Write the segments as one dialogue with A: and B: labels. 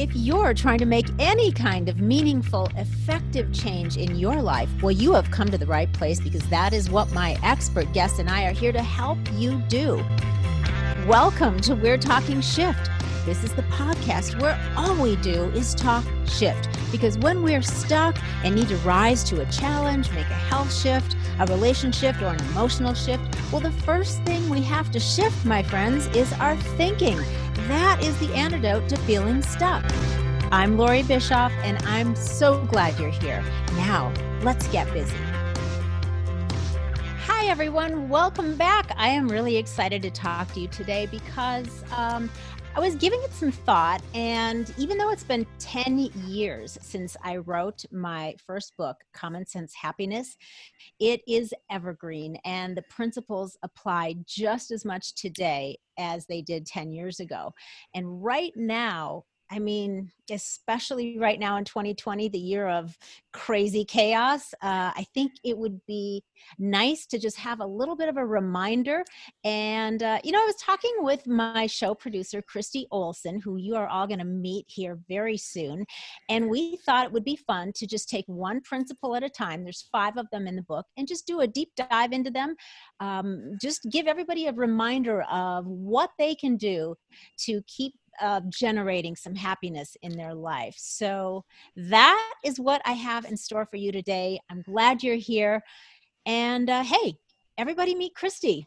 A: If you're trying to make any kind of meaningful, effective change in your life, well, you have come to the right place because that is what my expert guests and I are here to help you do. Welcome to We're Talking Shift. This is the podcast where all we do is talk shift. Because when we're stuck and need to rise to a challenge, make a health shift, a relationship, or an emotional shift, well, the first thing we have to shift, my friends, is our thinking. That is the antidote to feeling stuck. I'm Lori Bischoff, and I'm so glad you're here. Now, let's get busy. Hi, everyone. Welcome back. I am really excited to talk to you today because um, I was giving it some thought, and even though it's been 10 years since I wrote my first book, Common Sense Happiness, it is evergreen, and the principles apply just as much today as they did 10 years ago. And right now, I mean, especially right now in 2020, the year of crazy chaos, uh, I think it would be nice to just have a little bit of a reminder. And, uh, you know, I was talking with my show producer, Christy Olson, who you are all going to meet here very soon. And we thought it would be fun to just take one principle at a time. There's five of them in the book, and just do a deep dive into them. Um, just give everybody a reminder of what they can do to keep generating some happiness in their life. So that is what I have in store for you today. I'm glad you're here. And uh, hey, everybody meet Christy.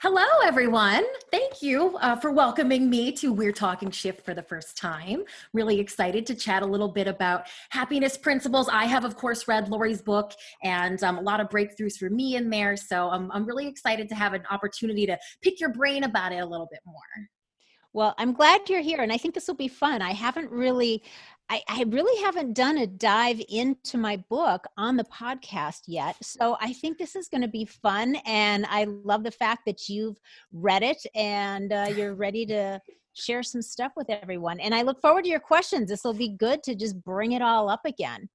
B: Hello, everyone. Thank you uh, for welcoming me to We're Talking Shift for the first time. Really excited to chat a little bit about happiness principles. I have, of course, read Lori's book and um, a lot of breakthroughs for me in there. So I'm, I'm really excited to have an opportunity to pick your brain about it a little bit more.
A: Well, I'm glad you're here, and I think this will be fun. I haven't really, I, I, really haven't done a dive into my book on the podcast yet. So I think this is going to be fun, and I love the fact that you've read it and uh, you're ready to share some stuff with everyone. And I look forward to your questions. This will be good to just bring it all up again.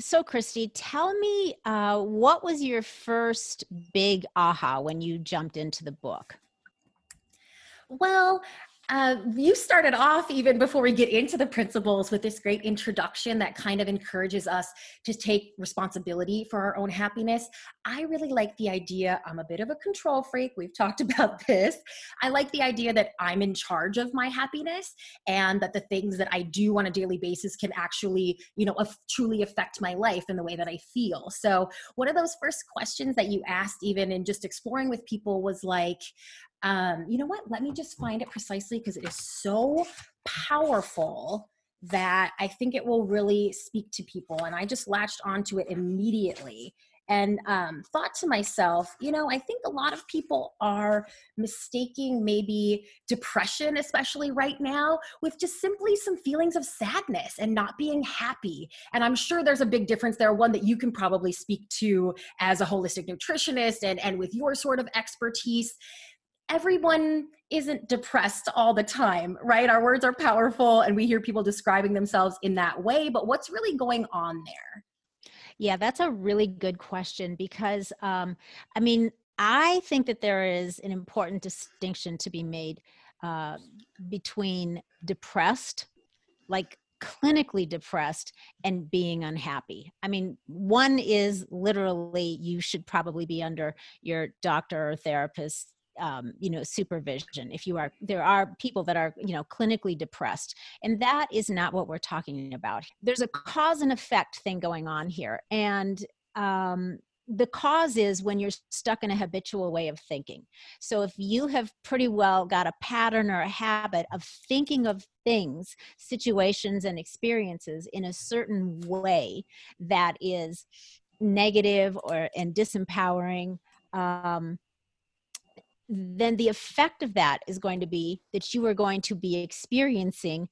A: So, Christy, tell me uh, what was your first big aha when you jumped into the book?
B: Well, uh, you started off even before we get into the principles with this great introduction that kind of encourages us to take responsibility for our own happiness. I really like the idea. I'm a bit of a control freak. We've talked about this. I like the idea that I'm in charge of my happiness and that the things that I do on a daily basis can actually, you know, truly affect my life in the way that I feel. So, one of those first questions that you asked, even in just exploring with people, was like, um, you know what? Let me just find it precisely because it is so powerful that I think it will really speak to people. And I just latched onto it immediately and um, thought to myself, you know, I think a lot of people are mistaking maybe depression, especially right now, with just simply some feelings of sadness and not being happy. And I'm sure there's a big difference there, one that you can probably speak to as a holistic nutritionist and, and with your sort of expertise everyone isn't depressed all the time, right? Our words are powerful and we hear people describing themselves in that way, but what's really going on there?
A: Yeah, that's a really good question because, um, I mean, I think that there is an important distinction to be made uh, between depressed, like clinically depressed, and being unhappy. I mean, one is literally you should probably be under your doctor or therapist um, you know supervision if you are there are people that are you know clinically depressed and that is not what we're talking about there's a cause and effect thing going on here and um, the cause is when you're stuck in a habitual way of thinking. So, if you have pretty well got a pattern or a habit of thinking of things, situations, and experiences in a certain way that is negative or and disempowering, um, then the effect of that is going to be that you are going to be experiencing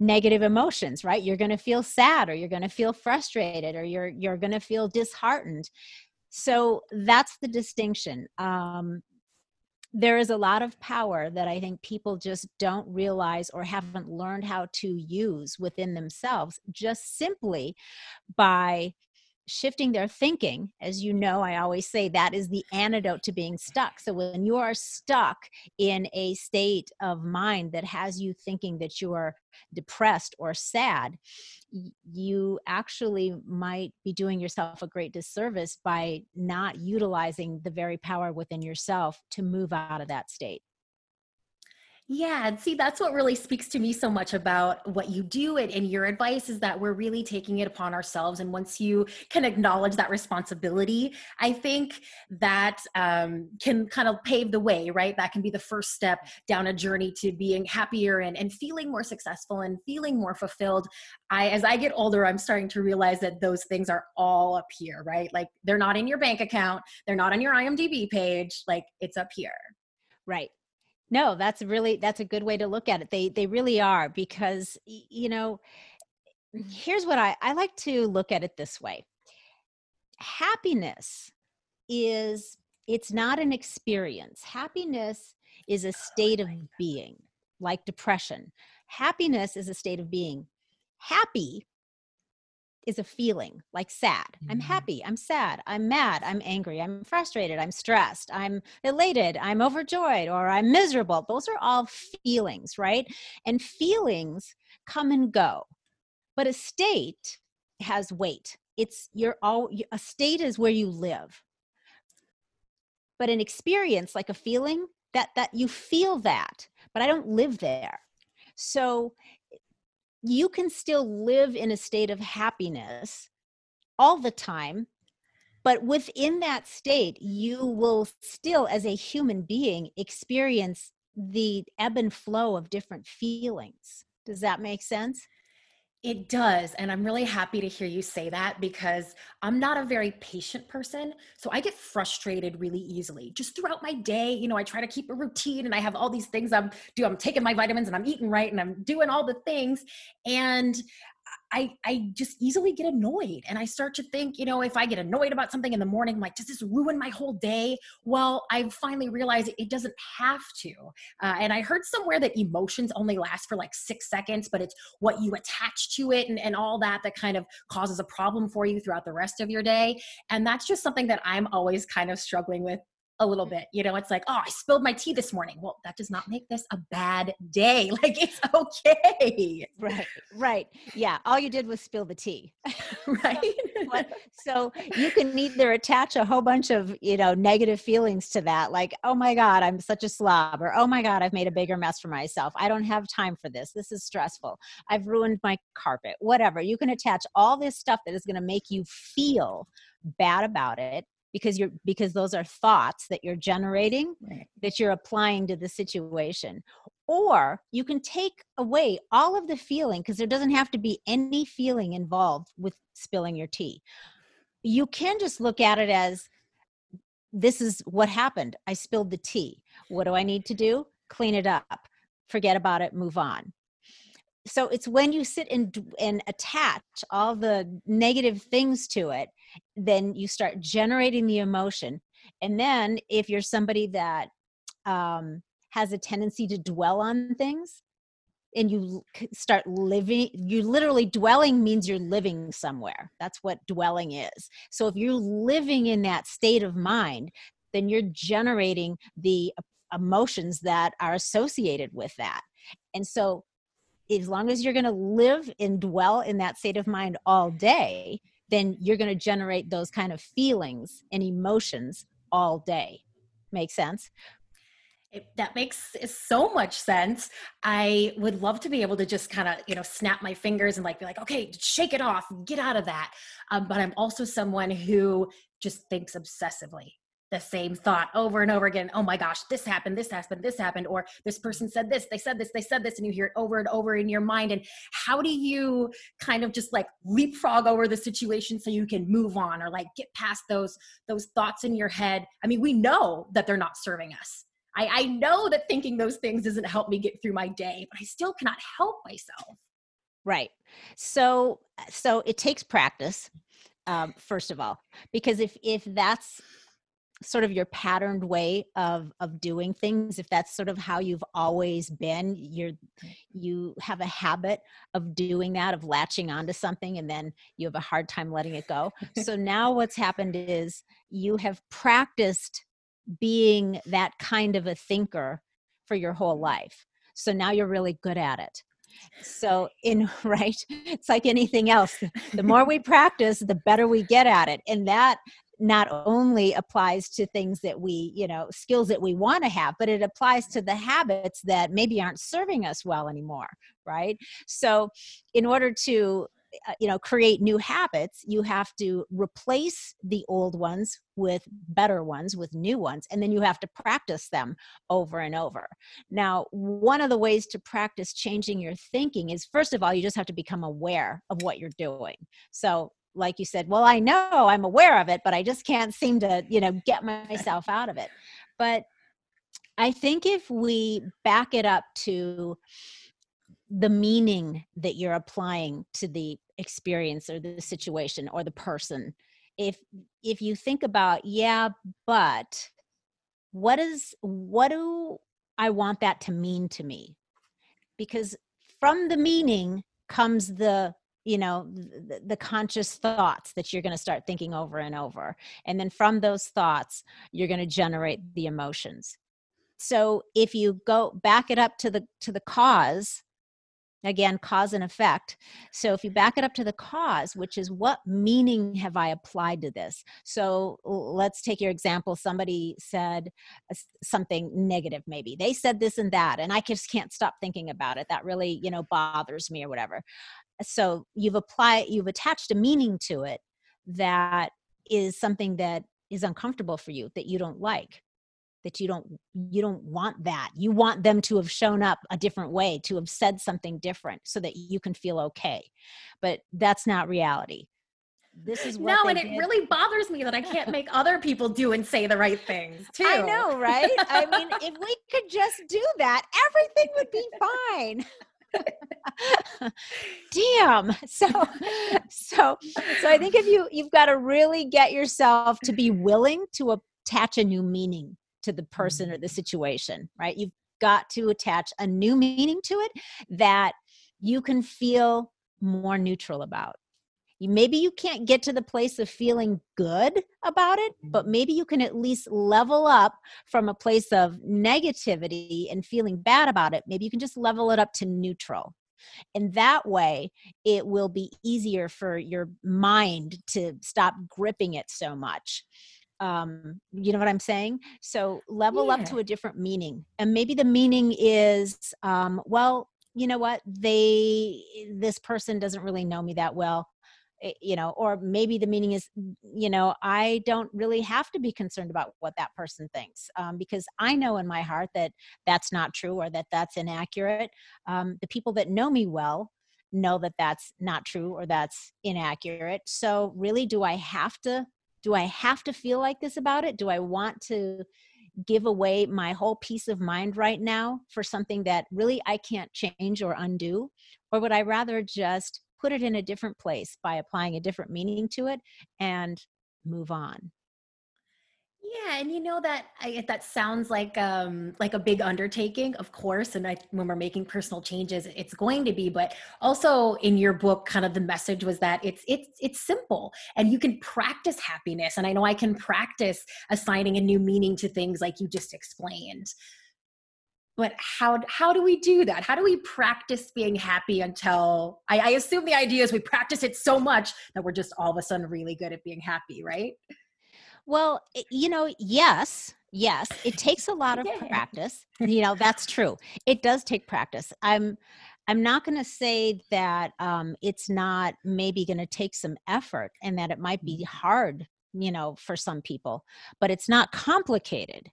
A: negative emotions right? You're going to feel sad or you're going to feel frustrated or you're you're going to feel disheartened. So that's the distinction. Um, there is a lot of power that i think people just don't realize or haven't learned how to use within themselves just simply by shifting their thinking, as you know, I always say that is the antidote to being stuck. So when you are stuck in a state of mind that has you thinking that you are depressed or sad, you actually might be doing yourself a great disservice by not utilizing the very power within yourself to move out of that state.
B: Yeah, and see, that's what really speaks to me so much about what you do. And, and, your advice is that we're really taking it upon ourselves. And once you can acknowledge that responsibility, I think that um, can kind of pave the way, right? That can be the first step down a journey to being happier and, and feeling more successful and feeling more fulfilled. I, as I get older, I'm starting to realize that those things are all up here, right? Like they're not in your bank account, they're not on your IMDb page, like it's up here.
A: Right no that's really that's a good way to look at it. They they really are because you know here's what i i like to look at it this way. Happiness is it's not an experience. Happiness is a state of being like depression. Happiness is a state of being. Happy is a feeling like sad. I'm mm-hmm. happy, I'm sad, I'm mad, I'm angry, I'm frustrated, I'm stressed, I'm elated, I'm overjoyed, or I'm miserable. Those are all feelings, right? And feelings come and go. But a state has weight. It's you're all a state is where you live. But an experience like a feeling that that you feel that, but I don't live there. So you can still live in a state of happiness all the time but within that state you will still as a human being experience the ebb and flow of different feelings. Does that make sense
B: it does. And I'm really happy to hear you say that because I'm not a very patient person. So I get frustrated really easily just throughout my day. You know, I try to keep a routine and I have all these things I'm do. I'm taking my vitamins and I'm eating right and I'm doing all the things. And I, I just easily get annoyed and I start to think, you know, if I get annoyed about something in the morning, I'm like, does this ruin my whole day? Well, I finally realized it doesn't have to. Uh, and I heard somewhere that emotions only last for like six seconds, but it's what you attach to it and, and all that that kind of causes a problem for you throughout the rest of your day. And that's just something that I'm always kind of struggling with a little mm-hmm. bit. You know, it's like, oh, I spilled my tea this morning. Well, that does not make this a bad day. Like it's okay.
A: Right. Right. Yeah. All you did was spill the tea.
B: right.
A: so you can either attach a whole bunch of, you know, negative feelings to that, like, oh my God, I'm such a slob, or oh my God, I've made a bigger mess for myself. I don't have time for this. This is stressful. I've ruined my carpet, whatever. You can attach all this stuff that is going to make you feel bad about it because you're because those are thoughts that you're generating right. that you're applying to the situation. Or you can take away all of the feeling because there doesn't have to be any feeling involved with spilling your tea. You can just look at it as this is what happened. I spilled the tea. What do i need to do? Clean it up. Forget about it. Move on. So it's when you sit and and attach all the negative things to it then you start generating the emotion. And then if you're somebody that um, has a tendency to dwell on things and you start living you literally dwelling means you're living somewhere. That's what dwelling is. So if you're living in that state of mind then you're generating the emotions that are associated with that. And so as long as you're going to live and dwell in that state of mind all day, then you're going to generate those kind of feelings and emotions all day. Make sense?
B: It, that makes so much sense. I would love to be able to just kind of, you know, snap my fingers and like be like, okay, shake it off, get out of that. Um, but I'm also someone who just thinks obsessively the same thought over and over again. Oh my gosh, this happened, this happened, this happened, or this person said this, they said this, they said this, and you hear it over and over in your mind. And how do you kind of just like leapfrog over the situation so you can move on or like get past those those thoughts in your head? I mean, we know that they're not serving us. I, I know that thinking those things doesn't help me get through my day, but I still cannot help myself.
A: Right. So so it takes practice um, first of all because if if that's sort of your patterned way of of doing things if that's sort of how you've always been you're you have a habit of doing that of latching onto something and then you have a hard time letting it go. So now what's happened is you have practiced being that kind of a thinker for your whole life. So now you're really good at it. So in right it's like anything else. The more we practice the better we get at it. And that not only applies to things that we you know skills that we want to have but it applies to the habits that maybe aren't serving us well anymore right? So in order to uh, you know create new habits you have to replace the old ones with better ones with new ones and then you have to practice them over and over. Now one of the ways to practice changing your thinking is first of all you just have to become aware of what you're doing. So like you said well i know i'm aware of it but i just can't seem to you know get myself out of it. But i think if we back it up to the meaning that you're applying to the experience or the situation or the person if if you think about yeah but what is what do i want that to mean to me? Because from the meaning comes the you know the, the, conscious thoughts that you're going to start thinking over and over and then from those thoughts you're going to generate the emotions. So if you go back it up to the to the cause again cause and effect so if you back it up to the cause which is what meaning have i applied to this? So let's take your example somebody said something negative maybe. They said this and that and i just can't stop thinking about it. That really you know bothers me or whatever so you've applied you've attached a meaning to it that is something that is uncomfortable for you that you don't like that you don't you don't want that. You want them to have shown up a different way to have said something different so that you can feel okay. But that's not reality. This is
B: no and did. it really bothers me that i can't make other people do and say the right things too
A: i know right? I mean if we could just do that everything would be fine damn. So so so i think if you you've got to really get yourself to be willing to attach a new meaning to the person or the mm-hmm. situation right? You've got to attach a new meaning to it that you can feel more neutral about maybe you can't get to the place of feeling good about it, but mm-hmm. maybe you can at least level up from a place of negativity and feeling bad about it. Maybe you can just level it up to neutral. And that way, it will be easier for your mind to stop gripping it so much. Um, you know what I'm saying? So level yeah. up to a different meaning. And maybe the meaning is, um, well, you know what? They, this person doesn't really know me that well you know or maybe the meaning is you know i don't really have to be concerned about what that person thinks um, because i know in my heart that that's not true or that that's inaccurate. Um, the people that know me well know that that's not true or that's inaccurate so really do i have to do i have to feel like this about it? Do i want to give away my whole peace of mind right now for something that really i can't change or undo? Or would i rather just put it in a different place by applying a different meaning to it and move on
B: yeah, and you know that I, that sounds like um like a big undertaking, of course. And I, when we're making personal changes, it's going to be. But also in your book, kind of the message was that it's it's it's simple, and you can practice happiness. And I know I can practice assigning a new meaning to things, like you just explained but how how do we do that? How do we practice being happy until I, I, assume the idea is we practice it so much that we're just all of a sudden really good at being happy right?
A: Well you know yes yes it takes a lot of yeah. practice. You know that's true. It does take practice. I'm i'm not going to say that um, it's not maybe going to take some effort and that it might be mm-hmm. hard you know for some people but it's not complicated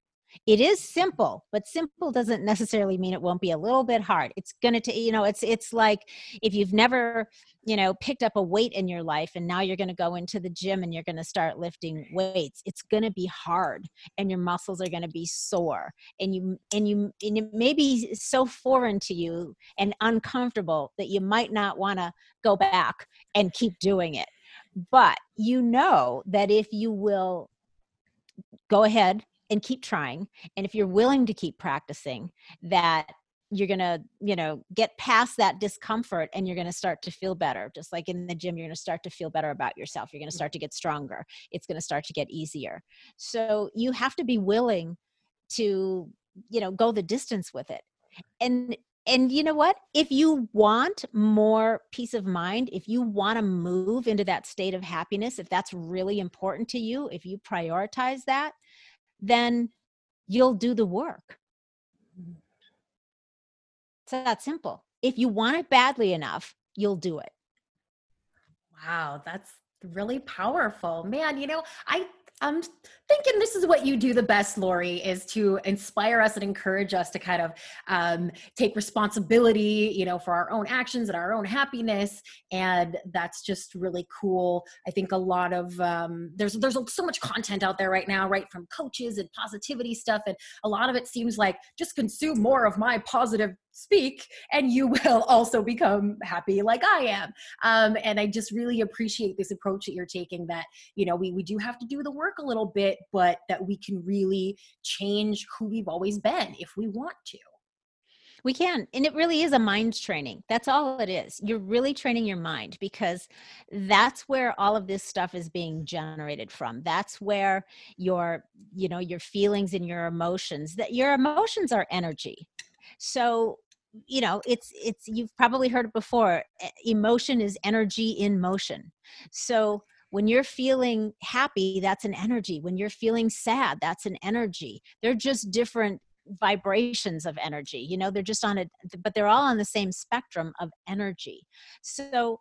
A: it is simple but simple doesn't necessarily mean it won't be a little bit hard. It's gonna take you know it's it's like if you've never you know picked up a weight in your life and now you're to go into the gym and you're to start lifting weights it's to be hard and your muscles are to be sore and you and you and it may be so foreign to you and uncomfortable that you might not want to go back and keep doing it. But you know that if you will go ahead and keep trying. And if you're willing to keep practicing, that you're going to, you know, get past that discomfort and you're going to start to feel better. Just like in the gym, you're going to start to feel better about yourself. You're going to mm. start to get stronger. It's going to start to get easier. So you have to be willing to, you know, go the distance with it. And and you know what if you want more peace of mind if you want to move into that state of happiness if that's really important to you if you prioritize that then you'll do the work. Mm-hmm. It's that simple. If you want it badly enough you'll do it.
B: Wow that's really powerful. Man you know i I'm thinking this is what you do the best, Lori, is to inspire us and encourage us to kind of um, take responsibility, you know, for our own actions and our own happiness, and that's just really cool. I think a lot of um, there's there's so much content out there right now, right, from coaches and positivity stuff, and a lot of it seems like just consume more of my positive speak and you will also become happy like i am um, and i just really appreciate this approach that you're taking that you know we, we do have to do the work a little bit but that we can really change who we've always been if we want to
A: we can. And it really is a mind training. That's all it is. You're really training your mind because that's where all of this stuff is being generated from. That's where your, you know, your feelings and your emotions, that your emotions are energy. So you know it's it's you've probably heard it before emotion is energy in motion. So when you're feeling happy that's an energy. When you're feeling sad that's an energy. They're just different vibrations of energy you know they're just on a but they're all on the same spectrum of energy. So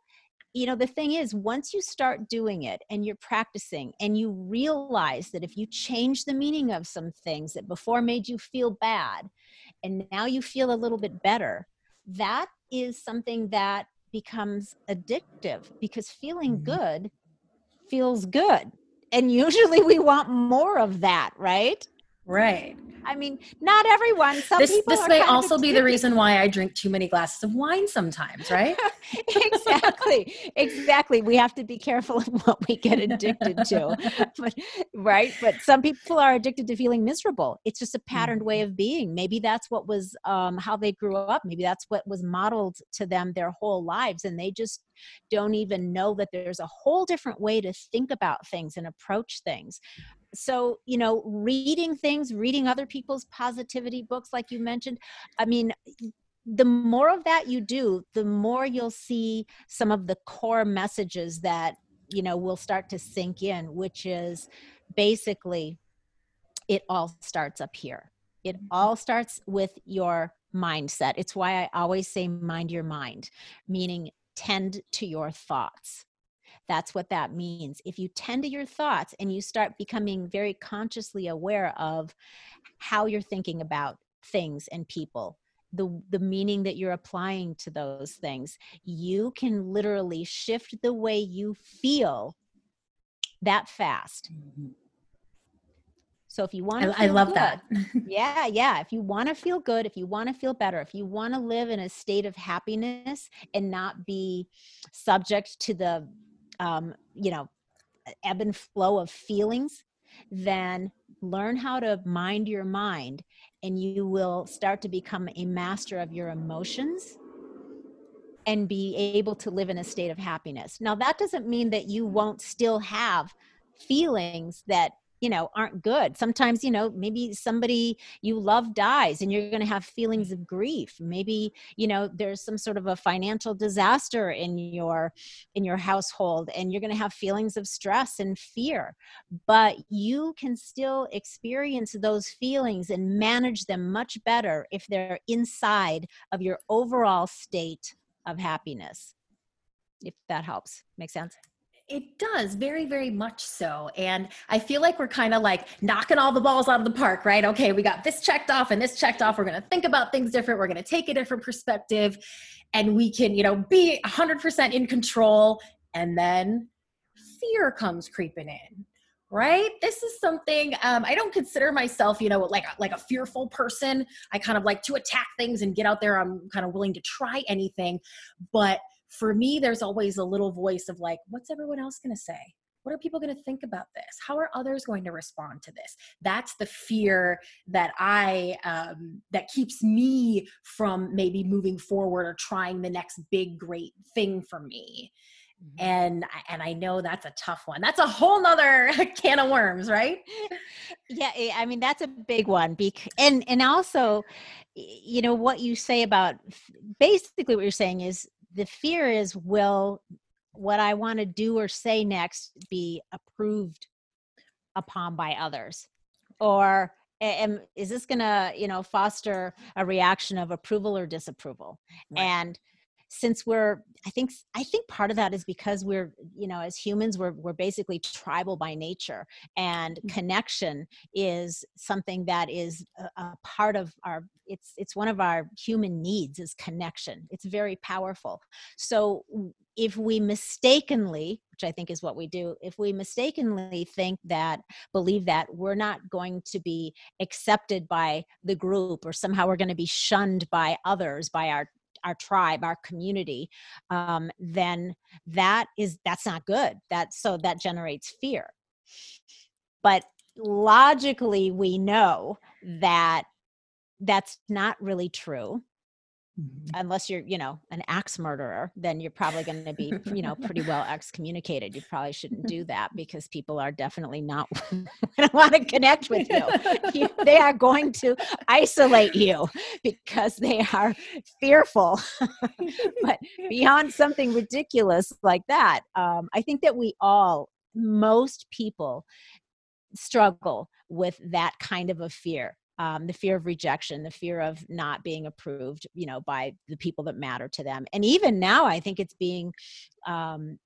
A: you know the thing is once you start doing it and you're practicing and you realize that if you change the meaning of some things that before made you feel bad and now you feel a little bit better that is something that becomes addictive because feeling mm-hmm. good feels good and usually we want more of that right
B: right
A: I mean, not everyone. Some
B: this
A: people
B: this may also be the reason why I drink too many glasses of wine sometimes, right?
A: exactly, exactly. We have to be careful of what we get addicted to, but, right? But some people are addicted to feeling miserable. It's just a patterned way mm-hmm. of being. Maybe that's what was um, how they grew up. Maybe that's what was modeled to them their whole lives, and they just don't even know that there's a whole different way to think about things and approach things. So you know reading things reading other people's positivity books like you mentioned i mean the more of that you do the more you'll see some of the core messages that you know will start to sink in which is basically it all starts up here. It mm-hmm. all starts with your mindset. It's why i always say mind your mind meaning tend to your thoughts that's what that means. If you tend to your thoughts and you start becoming very consciously aware of how you're thinking about things and people, the the meaning that you're applying to those things, you can literally shift the way you feel that fast. Mm-hmm. So if you want to,
B: I, I love
A: good,
B: that.
A: yeah, yeah. If you want to feel good, if you want to feel better, if you want to live in a state of happiness and not be subject to the um, you know ebb and flow of feelings then learn how to mind your mind and you will start to become a master of your emotions and be able to live in a state of happiness now that doesn't mean that you won't still have feelings that you know aren't good. Sometimes you know maybe somebody you love dies and you're going to have feelings of grief. Maybe you know there's some sort of a financial disaster in your in your household and you're going to have feelings of stress and fear. But you can still experience those feelings and manage them much better if they're inside of your overall state of happiness if that helps. Make sense
B: it does very, very much so. And I feel like we're kind of like knocking all the balls out of the park, right? Okay, we got this checked off and this checked off. We're going to think about things different. We're going to take a different perspective and we can, you know, be 100% in control. And then fear comes creeping in right this is something um, i don't consider myself you know like like a fearful person i kind of like to attack things and get out there i'm kind of willing to try anything but for me there's always a little voice of like what's everyone else going to say? What are people going to think about this? How are others going to respond to this? That's the fear that i um, that keeps me from maybe moving forward or trying the next big great thing for me. Mm-hmm. and and i know that's a tough one. That's a whole nother can of worms right?
A: Yeah eh, i mean that's a big one because and and also you know what you say about basically what you're saying is the fear is will what I want to do or say next be approved upon by others? Or am, is this going to, you know, foster a reaction of approval or disapproval? Right. And since we're i think i think part of that is because we're you know as humans we're we're basically tribal by nature and mm-hmm. connection is something that is a, a, part of our it's it's one of our human needs is connection it's very powerful so if we mistakenly which i think is what we do if we mistakenly think that believe that we're not going to be accepted by the group or somehow we're going to be shunned by others by our our tribe our community um, then that is that's not good that so that generates fear but logically we know that that's not really true. Unless you're you know an axe murderer then you're probably going to be you know pretty well excommunicated. You probably shouldn't do that because people are definitely not going to want to connect with you. you they are going to isolate you because they are fearful. But beyond something ridiculous like that um, i think that we all most people struggle with that kind of a fear um, the fear of rejection, the fear of not being approved, you know, by the people that matter to them. And even now, I think it's being um,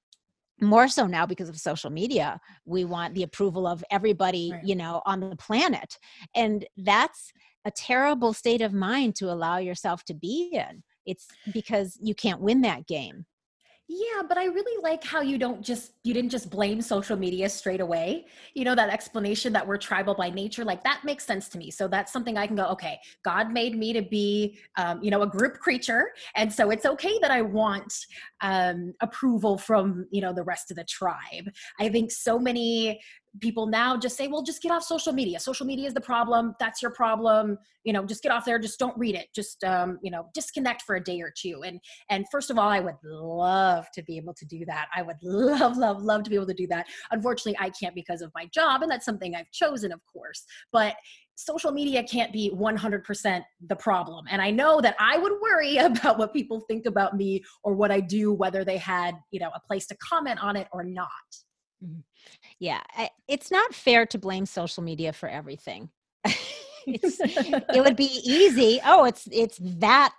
A: more so now because of social media. We want the approval of everybody, right. you know, on the planet. And that's a terrible state of mind to allow yourself to be in. It's because you can't win that game.
B: Yeah, but I really like how you don't just you didn't just blame social media straight away. You know that explanation that we're tribal by nature, like that makes sense to me. So that's something I can go, okay, God made me to be, um, you know, a group creature, and so it's okay that I want um, approval from you know the rest of the tribe. I think so many people now just say well just get off social media. Social media is the problem. That's your problem. You know just get off there. Just don't read it. Just um, you know disconnect for a day or two. And and first of all i would love to be able to do that. I would love love love to be able to do that. Unfortunately i can't because of my job and that's something i've chosen of course. But social media can't be 100% the problem. And I know that I would worry about what people think about me or what I do, whether they had, you know, a place to comment on it or not. Mm-hmm.
A: Yeah, it's not fair to blame social media for everything. it would be easy. Oh, it's it's that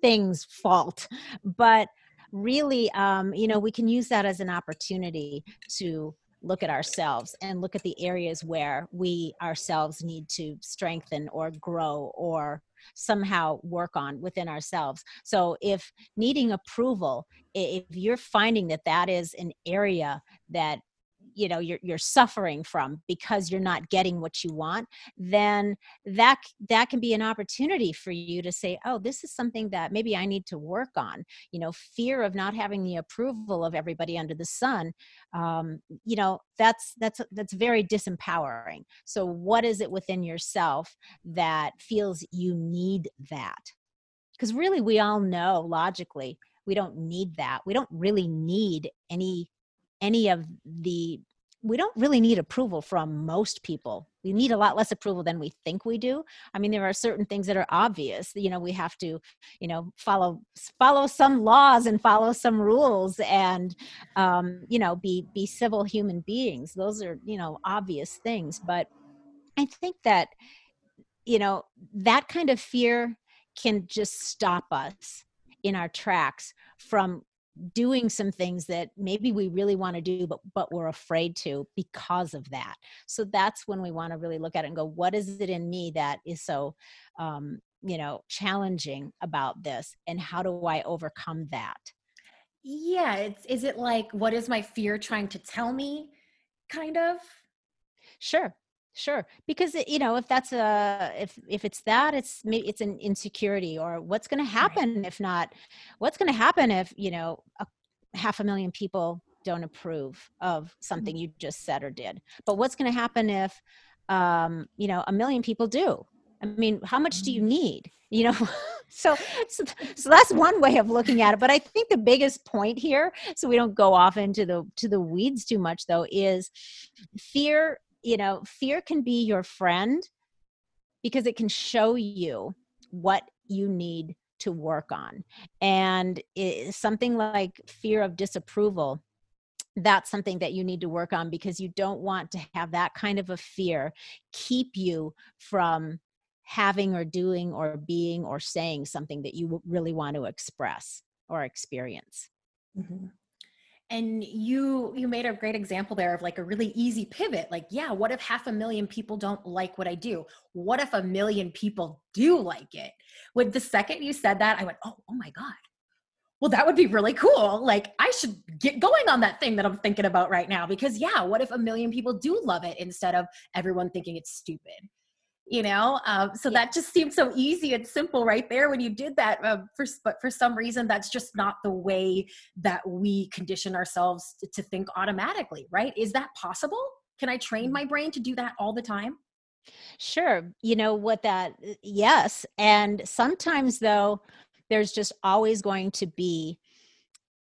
A: thing's fault, but really, um, you know, we can use that as an opportunity to look at ourselves and look at the areas where we ourselves need to strengthen or grow or somehow work on within ourselves. So if needing approval, if you're finding that that is an area that you know you're you're suffering from because you're not getting what you want then that that can be an opportunity for you to say oh this is something that maybe i need to work on. You know fear of not having the approval of everybody under the sun um, you know that's that's that's very disempowering. So what is it within yourself that feels you need that? Because really we all know logically we don't need that. We don't really need any any of the we don't really need approval from most people. We need a lot less approval than we think we do. I mean there are certain things that are obvious you know we have to you know follow follow some laws and follow some rules and um, you know be be civil human beings. Those are you know obvious things. But i think that you know that kind of fear can just stop us in our tracks from doing some things that maybe we really want to do but but we're afraid to because of that. So that's when we want to really look at it and go what is it in me that is so um you know challenging about this and how do i overcome that?
B: Yeah it's is it like what is my fear trying to tell me? kind of?
A: Sure Sure, because eh, you know if that's a if if it's that it's maybe it's an insecurity or what's going to happen right. if not, what's going to happen if you know a half a million people don't approve of mm-hmm. something you just said or did. But what's going to happen if, um, you know, a million people do? I mean, how much do you mm-hmm. need? You know, so, so so that's one way of looking at it. But I think the biggest point here, so we don't go off into the to the weeds too much, though, is fear. You know, fear can be your friend because it can show you what you need to work on, and something like fear of disapproval that's something that you need to work on because you don't want to have that kind of a fear keep you from having or doing or being or saying something that you really want to express or experience mm-hmm.
B: And you you made a great example there of like a really easy pivot. Like yeah what if half a million people don't like what i do? What if a million people do like it? With the second you said that i went oh oh my god. Well, that would be really cool. Like, I should get going on that thing that I'm thinking about right now. Because, yeah, what if a million people do love it instead of everyone thinking it's stupid? You know, um, so yeah. that just seemed so easy and simple right there when you did that. Uh, for, but for some reason, that's just not the way that we condition ourselves to, to think automatically, right? Is that possible? Can I train mm. my brain to do that all the time?
A: Sure. You know what that, yes. And sometimes, though, there's just always going to be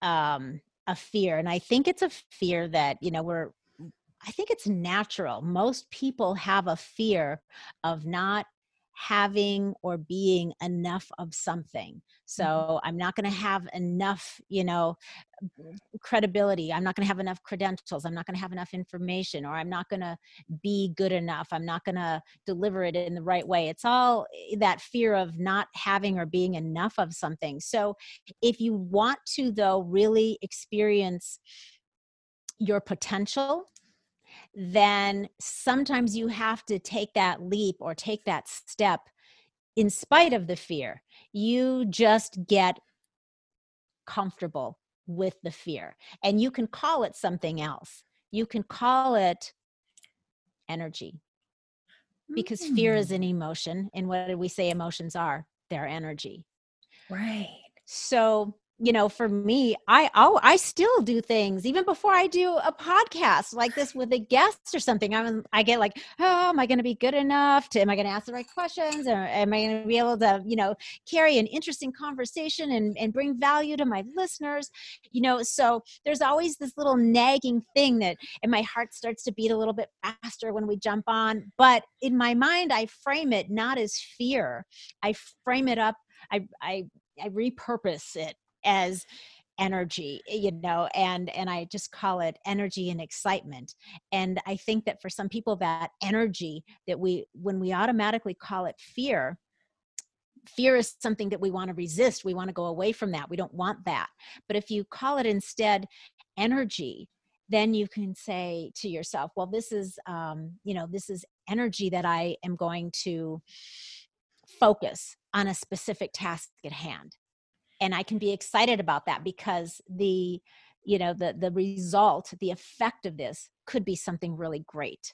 A: um, a fear. And I think it's a fear that, you know, we're, I think it's natural. Most people have a fear of not having or being enough of something. Mm-hmm. So mm-hmm. I'm not going to have enough, you know, credibility. I'm not going to have enough credentials. I'm not going to have enough information, or I'm not going to be good enough. I'm not going to deliver it in the right way. It's all eh, that fear of not having or being enough of something. So if you want to, though, really experience your potential then sometimes you have to take that leap or take that step in spite of the fear. You just get comfortable with the fear. And you can call it something else. You can call it energy because mm. fear is an mm. emotion. And what do we say emotions are? They're energy.
B: Right.
A: So you know for me i oh i still do things even before i do a podcast like this with a guest or something i'm i get like oh am i going to be good enough to am i going to ask the right questions or am i going to be able to you know carry an interesting conversation and, and bring value to my listeners? You know so there's always this little nagging thing that and my heart starts to beat a little bit faster when we jump on but in my mind i frame it not as fear. I frame it up i i I repurpose it as energy eh, you know and and i just call it energy and excitement and i think that for some people that energy that we when we automatically call it fear fear is something that we want to resist we want to go away from that we don't want that but if you call it instead energy then you can say to yourself well this is um, you know this is energy that i am going to focus on a specific task at hand and i can be excited about that because the you know the the result the effect of this could be something really great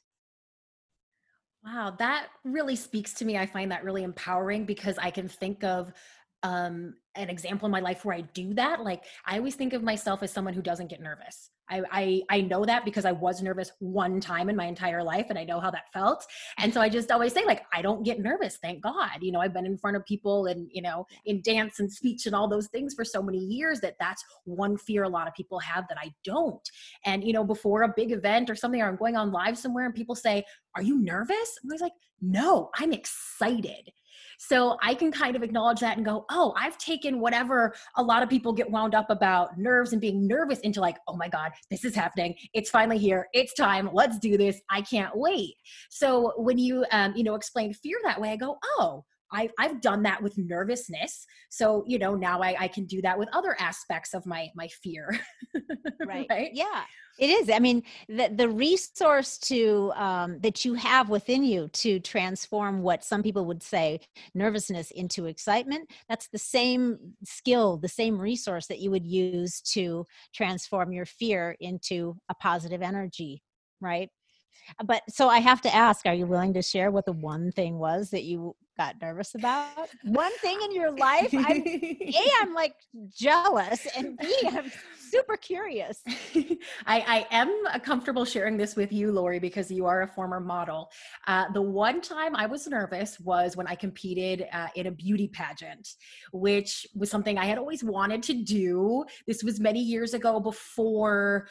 B: wow that really speaks to me i find that really empowering because i can think of um, an example in my life where I do that. Like I always think of myself as someone who doesn't get nervous. I, I, I know that because I was nervous one time in my entire life and I know how that felt. And so I just always say like I don't get nervous, thank God. You know, I've been in front of people and you know in dance and speech and all those things for so many years that that's one fear a lot of people have that I don't. And you know, before a big event or something or I'm going on live somewhere and people say, "Are you nervous?" I'm always like, "No, I'm excited." So I can kind of acknowledge that and go, oh, I've taken whatever a lot of people get wound up about nerves and being nervous into like, oh my God, this is happening. It's finally here. It's time. Let's do this. I can't wait. So when you, um, you know, explain fear that way, I go, oh, I, I've done that with nervousness. So, you know, now I, I can do that with other aspects of my, my fear.
A: right. right. Yeah, it is. I mean, the, the resource to, um, that you have within you to transform what some people would say nervousness into excitement. That's the same skill, the same resource that you would use to transform your fear into a positive energy. Right. But so I have to ask, are you willing to share what the one thing was that you got nervous about? One thing in your life? I'm, a, I'm like jealous, and B, I'm super curious.
B: I, I, am comfortable sharing this with you, Lori, because you are a former model. Uh, the one time I was nervous was when I competed uh, in a beauty pageant, which was something I had always wanted to do. This was many years ago before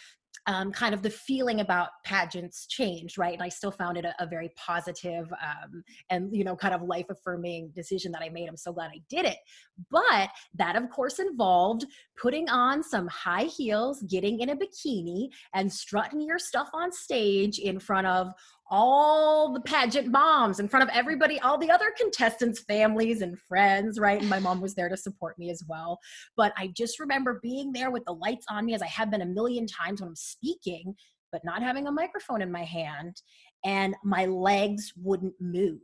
B: um, kind of the feeling about pageants changed, right? And I still found it a, a very positive, um, and you know, kind of life affirming decision that I made. I'm so glad I did it. But that, of course, involved putting on some high heels, getting in a bikini, and strutting your stuff on stage in front of all the pageant moms in front of everybody, all the other contestants' families and friends, right? And my mom was there to support me as well. But I just remember being there with the lights on me, as I have been a million times when I'm speaking, but not having a microphone in my hand, and my legs wouldn't move.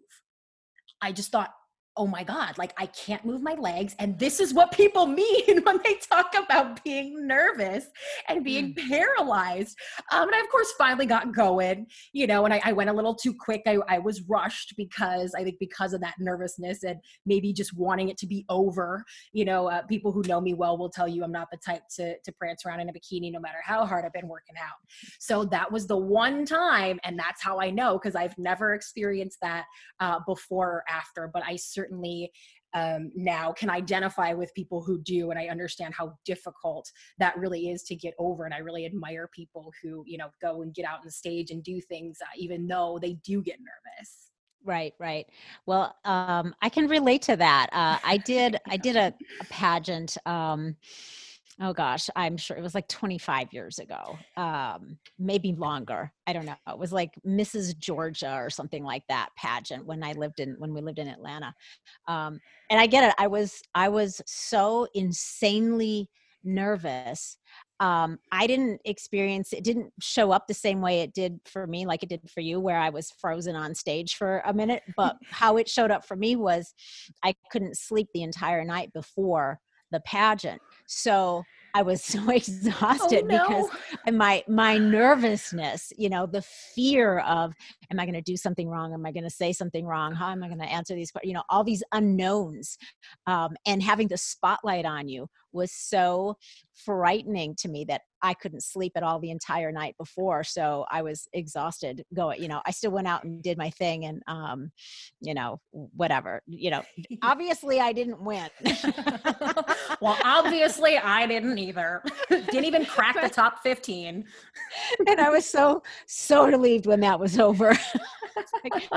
B: I just thought, oh my God, like I can't move my legs. And this is what people mean when they talk about being nervous and being mm. paralyzed. Um, and I, of course, finally got going, you know, and I, I went a little too quick. I, I, was rushed because I think because of that nervousness and maybe just wanting it to be over. You know, uh, people who know me well will tell you I'm not the type to, to prance around in a bikini no matter how hard I've been working out. So that was the one time. And that's how I know because I've never experienced that uh, before or after. But I certainly certainly um, now can identify with people who do and i understand how difficult that really is to get over and i really admire people who you know go and get out on the stage and do things uh, even though they do get nervous.
A: Right right. Well um, i can relate to that. Uh, i did i did a, a pageant um, oh gosh, I'm sure it was like 25 years ago, um, maybe longer. I don't know. It was like Mrs. Georgia or something like that pageant when I lived in when we lived in Atlanta. Um, and I get it. I was I was so insanely nervous. Um, I didn't experience it didn't show up the same way it did for me, like it did for you, where I was frozen on stage for a minute. But how it showed up for me was I couldn't sleep the entire night before the pageant. So I was so oh, exhausted oh, no. because my my nervousness, you know, the fear of am I going to do something wrong? Am I going to say something wrong? How am I going to answer these questions? You know, all these unknowns, um, and having the spotlight on you was so frightening to me that I couldn't sleep at all the entire night before. So I was exhausted going, you know, I still went out and did my thing and, um, you know, whatever, you know, obviously I didn't win.
B: well, obviously I didn't either. didn't even crack the top 15.
A: and I was so, so relieved when that was over. like,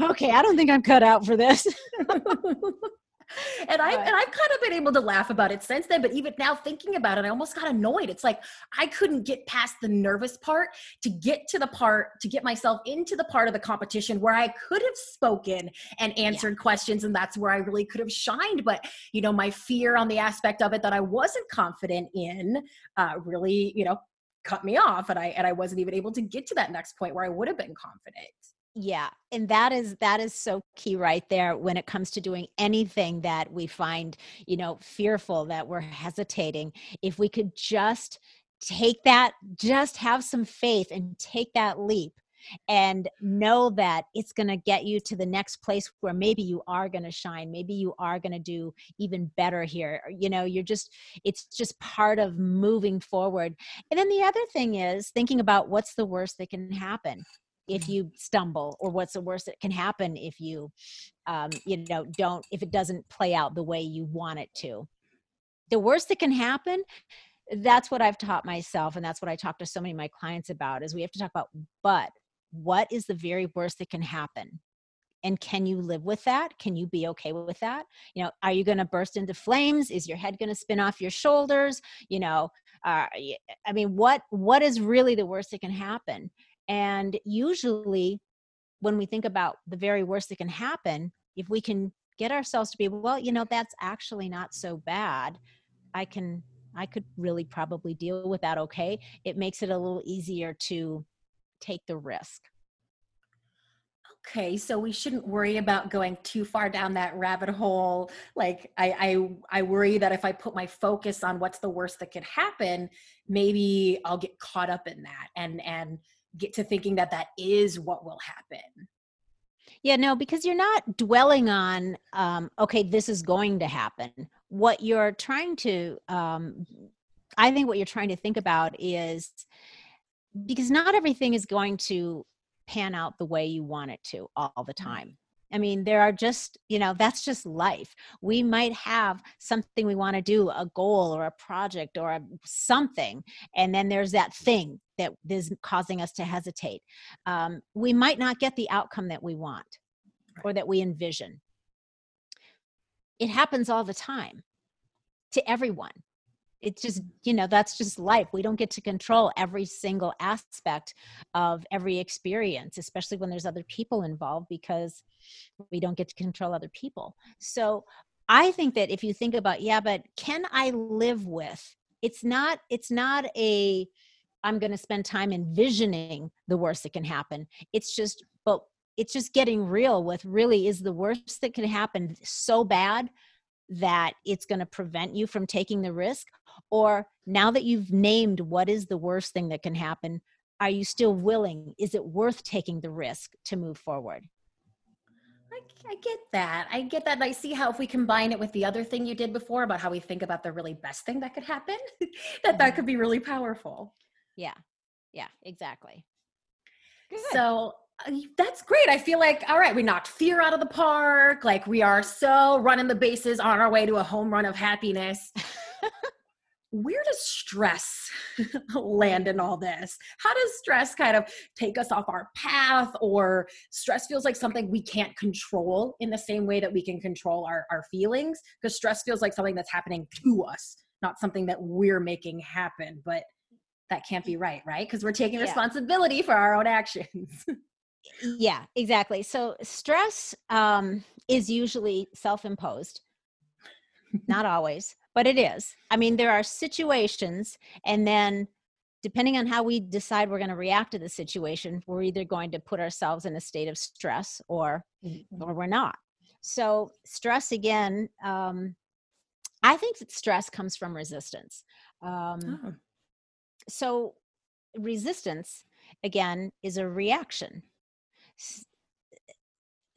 A: okay, I don't think I'm cut out for this
B: and I and I've kind of been able to laugh about it since then. But even now, thinking about it, I almost got annoyed. It's like I couldn't get past the nervous part to get to the part to get myself into the part of the competition where I could have spoken and answered yeah. questions, and that's where I really could have shined. But you know, my fear on the aspect of it that I wasn't confident in, uh, really, you know, cut me off, and I and I wasn't even able to get to that next point where I would have been confident
A: yeah and that is that is so key right there when it comes to doing anything that we find you know fearful that we're hesitating. If we could just take that just have some faith and take that leap and know that it's going to get you to the next place where maybe you are going to shine maybe you are going to do even better here you know you're just it's just part of moving forward. And then the other thing is thinking about what's the worst that can happen if mm-hmm. you stumble or what's the worst that can happen if you um, you know don't if it doesn't play out the way you want it to. The worst that can happen that's what i've taught myself and that's what i talk to so many of my clients about is we have to talk about but what is the very worst that can happen? And can you live with that? Can you be okay with that? You know are you going to burst into flames? Is your head going to spin off your shoulders? You know uh, i mean what what is really the worst that can happen and usually, when we think about the very worst that can happen, if we can get ourselves to be, well, you know, that's actually not so bad, I can, I could really probably deal with that okay. It makes it a little easier to take the risk.
B: Okay, so we shouldn't worry about going too far down that rabbit hole. Like I, I, I worry that if I put my focus on what's the worst that could happen, maybe I'll get caught up in that and and get to thinking that that is what will happen.
A: Yeah, no, because you're not dwelling on, um, okay, this is going to happen. What you're trying to, um, I think what you're trying to think about is because not everything is going to pan out the way you want it to all the time. I mean, there are just, you know, that's just life. We might have something we want to do, a goal or a project or a, something, and then there's that thing that is causing us to hesitate. Um, we might not get the outcome that we want or that we envision. It happens all the time to everyone it's just you know that's just life. We don't get to control every single aspect of every experience especially when there's other people involved because we don't get to control other people. So i think that if you think about yeah but can i live with it's not it's not a i'm going to spend time envisioning the worst that can happen. It's just but it's just getting real with really is the worst that can happen so bad that it's going to prevent you from taking the risk or now that you've named what is the worst thing that can happen are you still willing is it worth taking the risk to move forward
B: I, I, get that. I get that. And I see how if we combine it with the other thing you did before about how we think about the really best thing that could happen, that that mm-hmm. could be really powerful.
A: Yeah. Yeah, exactly.
B: Good. So Uh, that's great. I feel like, all right, we knocked fear out of the park. Like we are so running the bases on our way to a home run of happiness. where does stress land in all this? How does stress kind of take us off our path, or stress feels like something we can't control in the same way that we can control our, our feelings? Because stress feels like something that's happening to us, not something that we're making happen. But that can't be mm. right, right? Because we're taking responsibility yeah. for our own actions.
A: yeah, exactly. So stress um, is usually self imposed, not always but it is. I mean, there are situations, and then depending on how we decide we're going to react to the situation, we're either going to put ourselves in a state of stress or mm-hmm. or we're not. So stress again. Um, I think that stress comes from resistance. Um, oh. So resistance again is a reaction.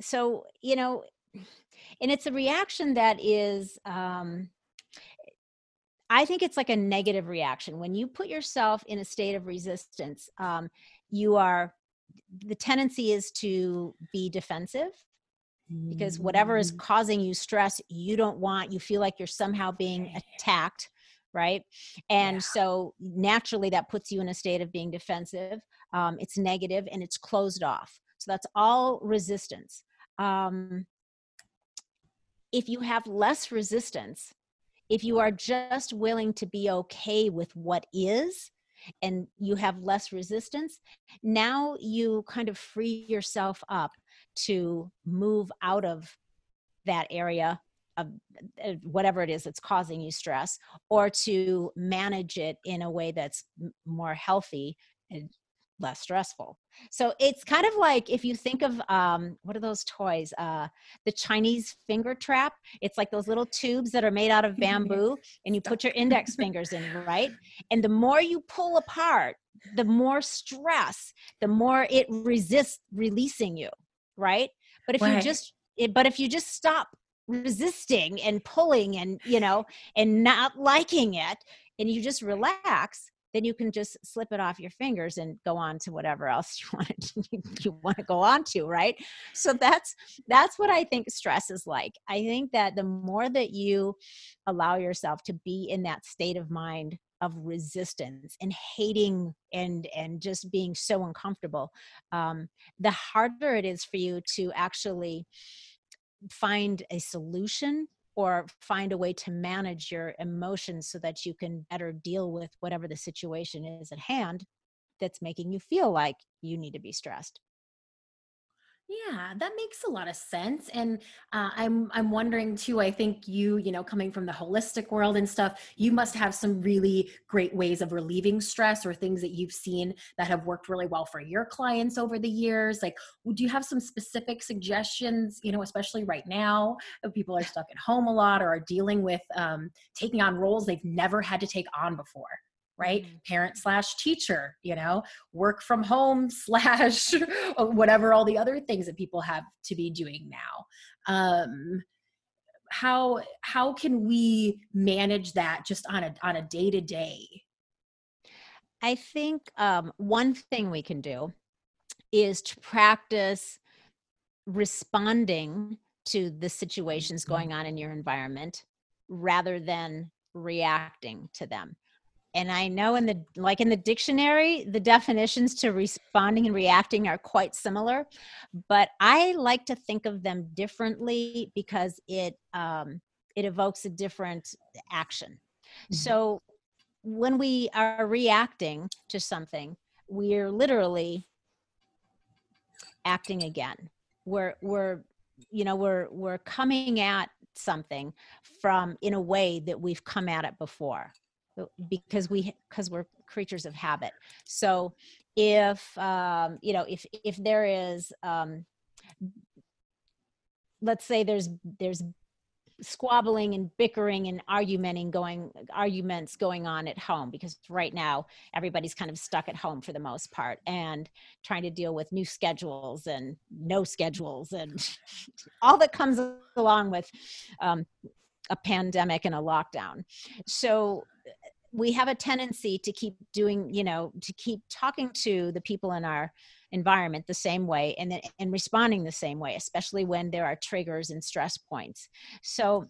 A: So you know, and it's a reaction that is um, I think it's like a negative reaction. When you put yourself in a state of resistance, um, you are, the tendency is to be defensive because whatever is mm. causing you stress, you don't want, you feel like you're somehow being attacked, right? And yeah. so naturally that puts you in a state of being defensive. Um, it's negative and it's closed off. So that's all resistance. Um, if you have less resistance, if you are just willing to be okay with what is and you have less resistance, now you kind of free yourself up to move out of that area of uh, whatever it is that's causing you stress or to manage it in a way that's more healthy and less stressful. So it's kind of like if you think of um, what are those toys? Uh, the Chinese finger trap. It's like those little tubes that are made out of bamboo, and you put your index fingers in, right? And the more you pull apart, the more stress, the more it resists releasing you, right? But if right. you just, it, but if you just stop resisting and pulling and you know and not liking it and you just relax then you can just slip it off your fingers and go on to whatever else you want to, you want to go on to right? So that's that's what i think stress is like. I think that the more that you allow yourself to be in that state of mind of resistance and hating and and just being so uncomfortable um, the harder it is for you to actually find a solution or find a way to manage your emotions so that you can better deal with whatever the situation is at hand that's making you feel like you need to be stressed
B: yeah, that makes a lot of sense, and uh, I'm I'm wondering too. I think you, you know, coming from the holistic world and stuff, you must have some really great ways of relieving stress or things that you've seen that have worked really well for your clients over the years. Like, do you have some specific suggestions? You know, especially right now, if people are stuck at home a lot or are dealing with um, taking on roles they've never had to take on before. Right mm-hmm. parent slash teacher you know work from home slash whatever all the other things that people have to be doing now um how how can we manage that just on a on a day to day
A: i think um one thing we can do is to practice responding to the situations mm-hmm. going on in your environment rather than reacting to them and i know in the like in the dictionary the definitions to responding and reacting are quite similar but i like to think of them differently because it um, it evokes a different action. Mm-hmm. so when we are reacting to something we're literally acting again. We're we're you know we're we're coming at something from in a way that we've come at it before because we because we're creatures of habit. So if um you know if if there is um let's say there's there's squabbling and bickering and argumenting going arguments going on at home because right now everybody's kind of stuck at home for the most part and trying to deal with new schedules and no schedules and all that comes along with um, a pandemic and a lockdown. So we have a tendency to keep doing you know to keep talking to the people in our environment the same way and then and responding the same way especially when there are triggers and stress points. So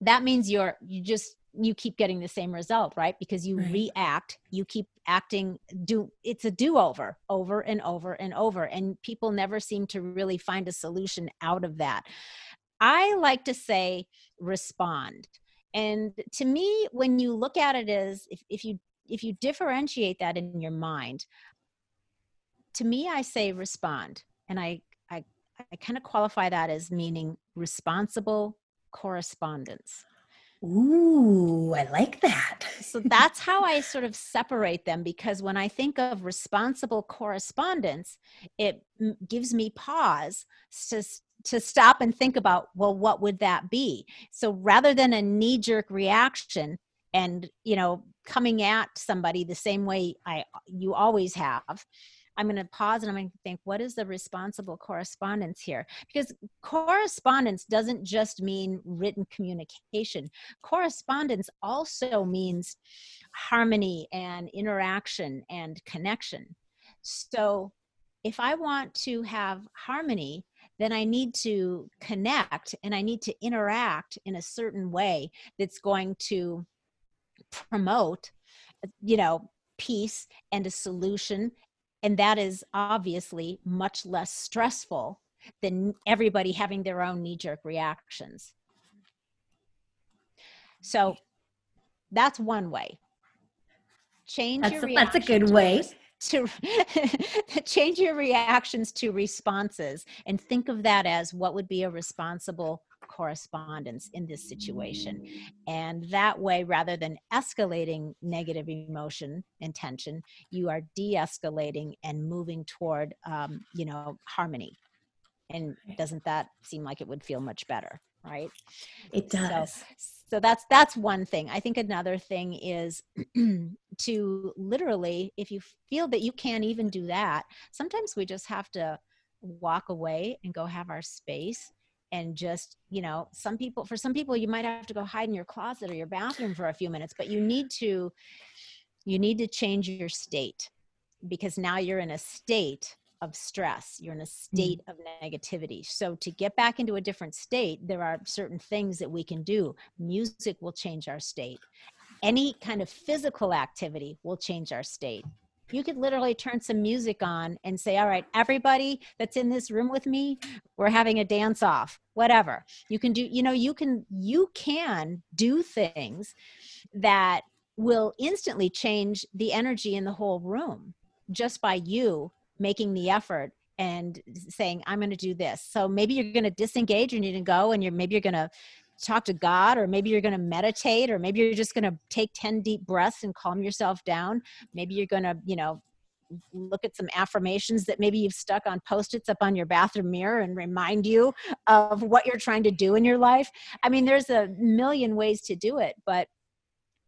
A: that means you're you just you keep getting the same result right? Because you right. react you keep acting do it's a do over over and over and over and people never seem to really find a solution out of that. I like to say respond and to me when you look at it as if, if you if you differentiate that in your mind to me i say respond and i i, I kind of qualify that as meaning responsible correspondence
B: Ooh, I like that.
A: so that's how I sort of separate them because when I think of responsible correspondence, it gives me pause to to stop and think about well what would that be? So rather than a knee jerk reaction and you know coming at somebody the same way i you always have i'm going to pause and i'm going to think what is the responsible correspondence here? Because correspondence doesn't just mean written communication. Correspondence also means harmony and interaction and connection. So if i want to have harmony then I need to connect and I need to interact in a certain way that's going to promote, you know, peace and a solution. And that is obviously much less stressful than everybody having their own knee jerk reactions. So that's one way. Change
B: that's
A: your
B: a, that's a good way
A: to change your reactions to responses and think of that as what would be a responsible correspondence in this situation. And that way, rather than escalating negative emotion and tension, you are de escalating and moving toward, um, you know, harmony. And doesn't that seem like it would feel much better? Right?
B: It does.
A: So, so that's that's one thing i think another thing is to literally if you feel that you can't even do that sometimes we just have to walk away and go have our space and just you know some people for some people you might have to go hide in your closet or your bathroom for a few minutes but you need to you need to change your state because now you're in a state of stress you're in a mm-hmm. state mm-hmm. of negativity so to get back into a different state there are certain things that we can do music will change our state any kind of physical activity will change our state you could literally turn some music on and say all right everybody that's in this room with me we're having a dance off whatever you can do you know you can you can do things that will instantly change the energy in the whole room just by you making the effort and saying i'm going to do this. So maybe you're going to disengage and you're going to go and you're maybe you're going to talk to god or maybe you're going to meditate or maybe you're just going to take 10 deep breaths and calm yourself down. Maybe you're going to you know look at some affirmations that maybe you've stuck on post-its up on your bathroom mirror and remind you of what you're trying to do in your life. I mean there's a million ways to do it but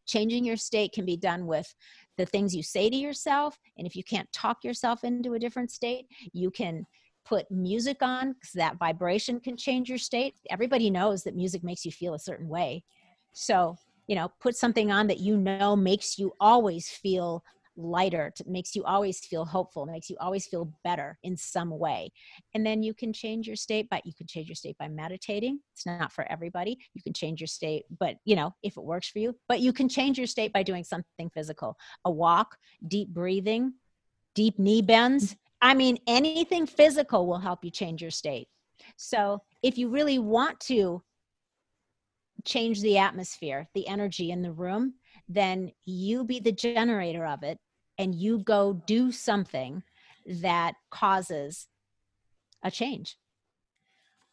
A: changing your state can be done with the things you say to yourself. And if you can't talk yourself into a different state, you can put music on because that vibration can change your state. Everybody knows that music makes you feel a certain way. So, you know, put something on that you know makes you always feel lighter to, makes you always feel hopeful makes you always feel better in some way. And then you can change your state but you can change your state by meditating. It's not for everybody. You can change your state but you know if it works for you but you can change your state by doing something physical. A walk deep breathing deep knee bends. I mean anything physical will help you change your state. So if you really want to change the atmosphere the energy in the room then you be the generator of it and you go do something that causes a change.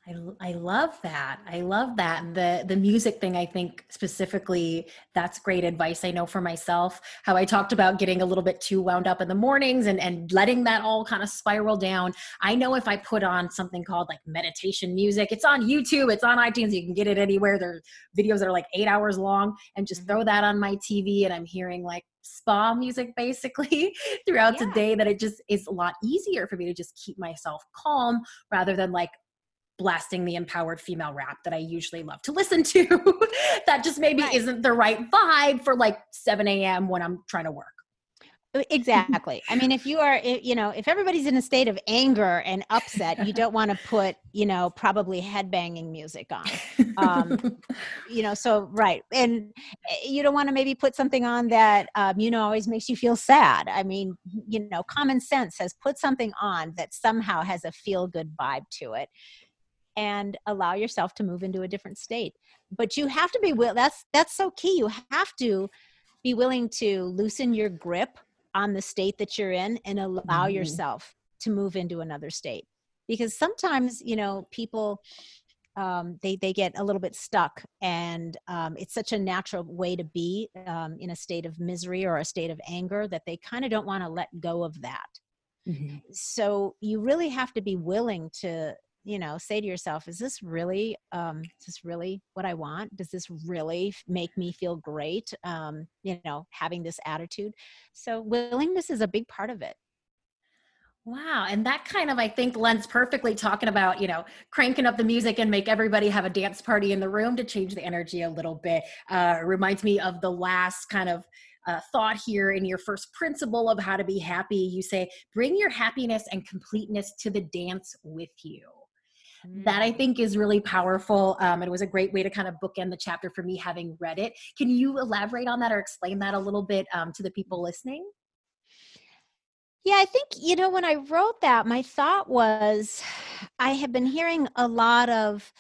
B: I, I love that. I love that. The the music thing, I think specifically, that's great advice. I know for myself how I talked about getting a little bit too wound up in the mornings and, and letting that all kind of spiral down. I know if I put on something called like meditation music, it's on YouTube, it's on iTunes, you can get it anywhere. There are videos that are like eight hours long, and just mm-hmm. throw that on my TV, and I'm hearing like spa music basically throughout yeah. the day that it just is a lot easier for me to just keep myself calm rather than like blasting the empowered female rap that I usually love to listen to. that just maybe right. isn't the right vibe for like 7 a.m. when I'm trying to work.
A: Exactly. I mean, if you are, you know, if everybody's in a state of anger and upset, you don't want to put, you know, probably headbanging music on. Um, you know, so right, and eh, you don't want to maybe put something on that, um, you know, always makes you feel sad. I mean, you know, common sense says put something on that somehow has a feel good vibe to it and allow yourself to move into a different state but you have to be will that's that's so key you have to be willing to loosen your grip on the state that you're in and allow mm-hmm. yourself to move into another state because sometimes you know people um, they they get a little bit stuck and um, it's such a natural way to be um, in a state of misery or a state of anger that they kind of don't want to let go of that mm-hmm. so you really have to be willing to you know say to yourself is this really um is this really what i want does this really make me feel great um you know having this attitude so willingness is a big part of it
B: Wow. And that kind of, I think, lends perfectly talking about, you know, cranking up the music and make everybody have a dance party in the room to change the energy a little bit. Uh, reminds me of the last kind of uh, thought here in your first principle of how to be happy. You say, bring your happiness and completeness to the dance with you that I mm. think is really powerful. Um, it was a great way to kind of bookend the chapter for me having read it. Can you elaborate on that or explain that a little bit um, to the people listening?
A: Yeah, I think, you know, when I wrote that, my thought was I have been hearing a lot of,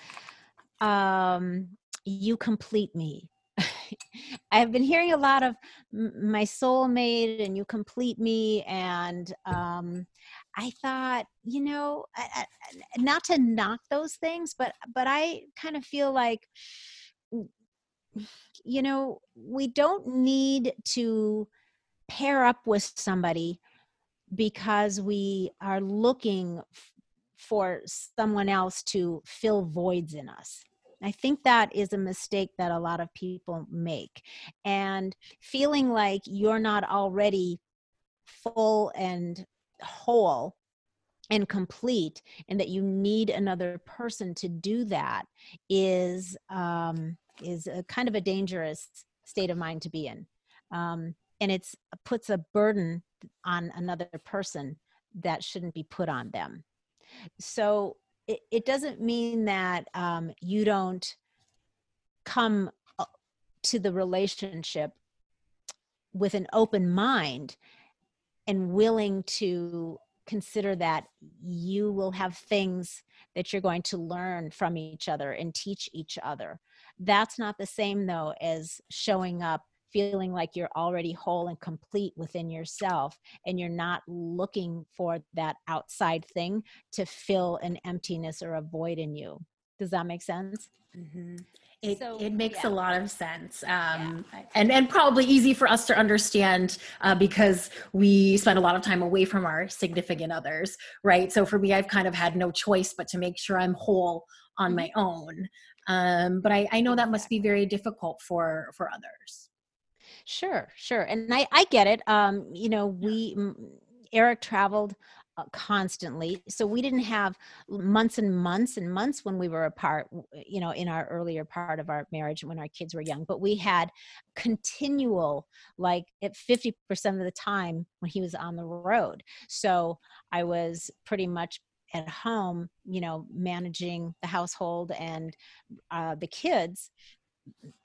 A: um, you complete me. I have been hearing a lot of my soulmate and you complete me. And um, I thought, you know, not to knock those things, but but I kind of feel like you know, we don't need to pair up with somebody because we are looking for someone else to fill voids in us. I think that is a mistake that a lot of people make. And feeling like you're not already full and whole and complete and that you need another person to do that is um, is a kind of a dangerous state of mind to be in. Um, and it's puts a burden on another person that shouldn't be put on them. So it, it doesn't mean that um, you don't come uh, to the relationship with an open mind and willing to consider that you will have things that you're going to learn from each other and teach each other. That's not the same, though, as showing up feeling like you're already whole and complete within yourself and you're not looking for that outside thing to fill an emptiness or a void in you. Does that make sense?
B: Mm-hmm. It, so, it makes yeah. a lot of sense um, yeah. and, and probably easy for us to understand uh, because we spend a lot of time away from our significant others, right? So for me, I've kind of had no choice but to make sure I'm whole on mm-hmm. my own. Um, but I, I know that must be very difficult for for others.
A: Sure, sure. And I, I get it. Um, you know, we, Eric traveled constantly. So we didn't have months and months and months when we were apart, you know, in our earlier part of our marriage when our kids were young, but we had continual, like at 50% of the time when he was on the road. So I was pretty much at home, you know, managing the household and uh, the kids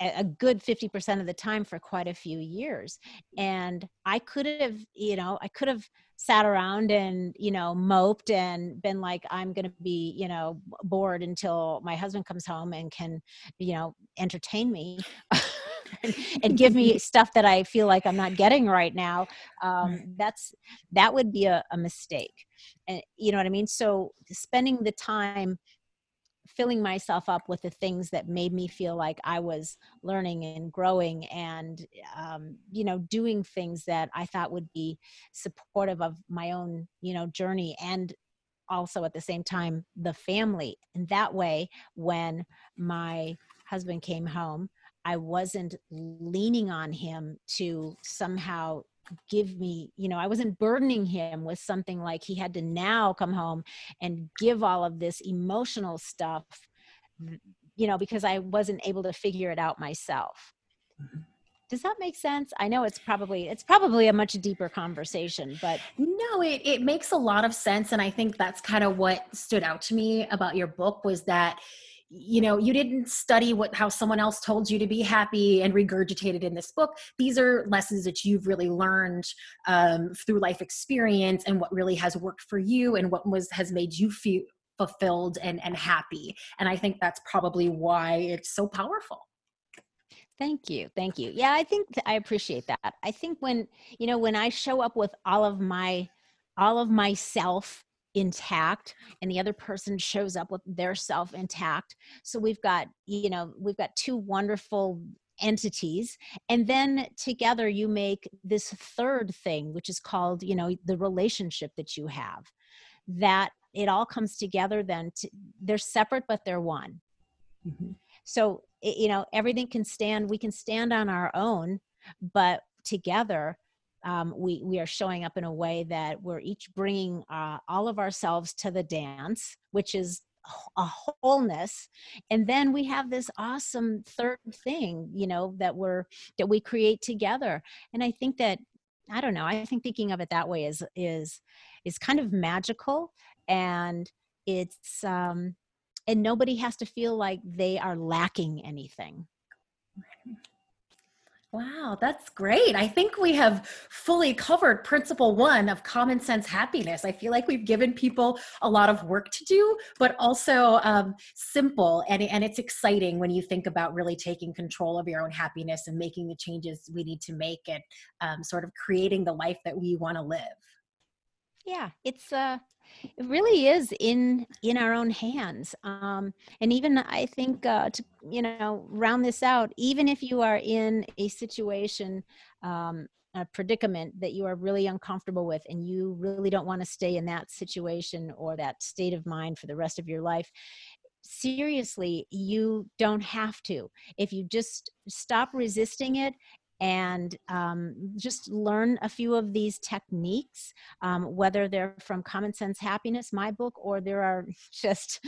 A: a good 50% of the time for quite a few years and i could have you know i could have sat around and you know moped and been like i'm going to be you know bored until my husband comes home and can you know entertain me and, and, give me stuff that i feel like i'm not getting right now um, that's that would be a, a mistake and you know what i mean? So spending the time filling myself up with the things that made me feel like I was learning and growing and, um, you know, doing things that I thought would be supportive of my own, you know, journey and also at the same time the family. And that way, when my husband came home, I wasn't leaning on him to somehow give me you know i wasn't burdening him with something like he had to now come home and give all of this emotional stuff you know because i wasn't able to figure it out myself mm-hmm. does that make sense i know it's probably it's probably a much deeper conversation but
B: no it, it makes a lot of sense and i think that's kind of what stood out to me about your book was that you know you didn't study what how someone else told you to be happy and regurgitated in this book these are lessons that you've really learned um, through life experience and what really has worked for you and what was has made you feel fulfilled and and happy and i think that's probably why it's so powerful
A: Thank you. Thank you. Yeah, I think I appreciate that. I think when, you know, when I show up with all of my all of myself intact and the other person shows up with their self intact. So we've got you know we've got two wonderful entities. And then together you make this third thing which is called you know the relationship that you have. That it all comes together then to, they're separate but they're one. Mm-hmm. so you know everything can stand we can stand on our own but together um, we we are showing up in a way that we're each bringing uh, all of ourselves to the dance, which is a wholeness. And then we have this awesome third thing you know that we're that we create together. And i think that i don't know i think thinking of it that way is is is kind of magical. And it's um and nobody has to feel like they are lacking anything
B: Wow, that's great. I think we have fully covered principle one of common sense happiness. I feel like we've given people a lot of work to do, but also um, simple. And, and it's exciting when you think about really taking control of your own happiness and making the changes we need to make and um, sort of creating the life that we want to live.
A: Yeah, it's uh, it really is in in our own hands um, and even i think uh, to you know round this out even if you are in a situation um, a predicament that you are really uncomfortable with and you really don't want to stay in that situation or that state of mind for the rest of your life seriously you don't have to. If you just stop resisting it and um, just learn a few of these techniques, um, whether they're from Common Sense Happiness, my book, or there are just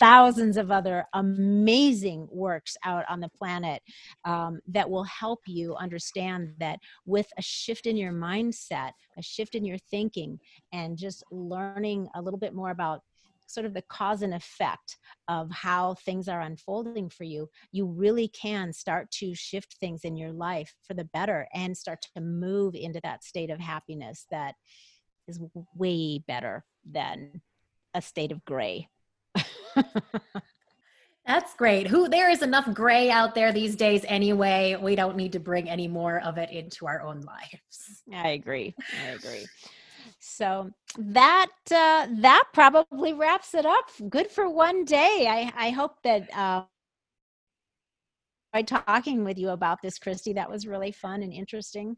A: thousands of other amazing works out on the planet um, that will help you understand that with a shift in your mindset, a shift in your thinking, and just learning a little bit more about sort of the cause and effect of how things are unfolding for you, you really can start to shift things in your life for the better and start to move into that state of happiness that is way better than a state of gray.
B: That's great. Who there is enough gray out there these days anyway. We don't need to bring any more of it into our own lives.
A: I agree. I agree. So that uh, that probably wraps it up. Good for one day. I I hope that uh, by talking with you about this, Christy, that was really fun and interesting.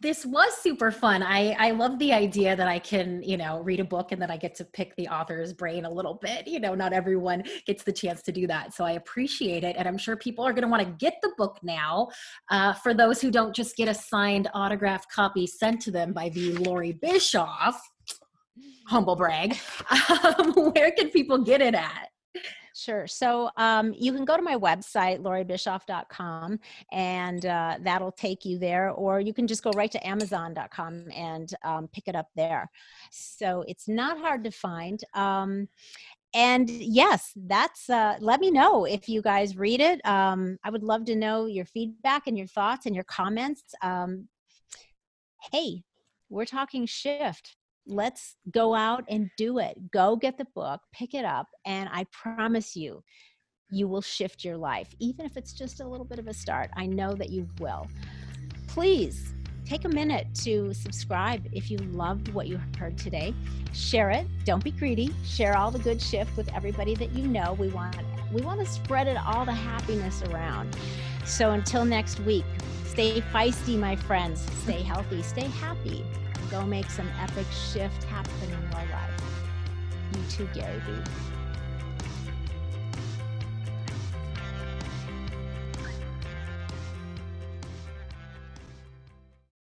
B: This was super fun. I, I love the idea that I can, you know, read a book and then I get to pick the author's brain a little bit. You know, not everyone gets the chance to do that. So I appreciate it. And I'm sure people are going to want to get the book now. Uh, for those who don't just get a signed autographed copy sent to them by the Laurie Bischoff, humble brag, um, where can people get it at?
A: Sure. So um, you can go to my website, lauriebischoff.com, and uh, that'll take you there, or you can just go right to amazon.com and um, pick it up there. So it's not hard to find. Um, and yes, that's, uh, let me know if you guys read it. Um, I would love to know your feedback and your thoughts and your comments. Um, hey, we're talking shift let's go out and do it. Go get the book, pick it up, and I promise you, you will shift your life, even if it's just a little bit of a start. I know that you will. Please take a minute to subscribe if you loved what you heard today. Share it. Don't be greedy. Share all the good shift with everybody that you know. We want we want to spread it all the happiness around. So until next week, stay feisty, my friends. Stay healthy. Stay happy go make some epic shift happen in your life. You too, Gary Vee.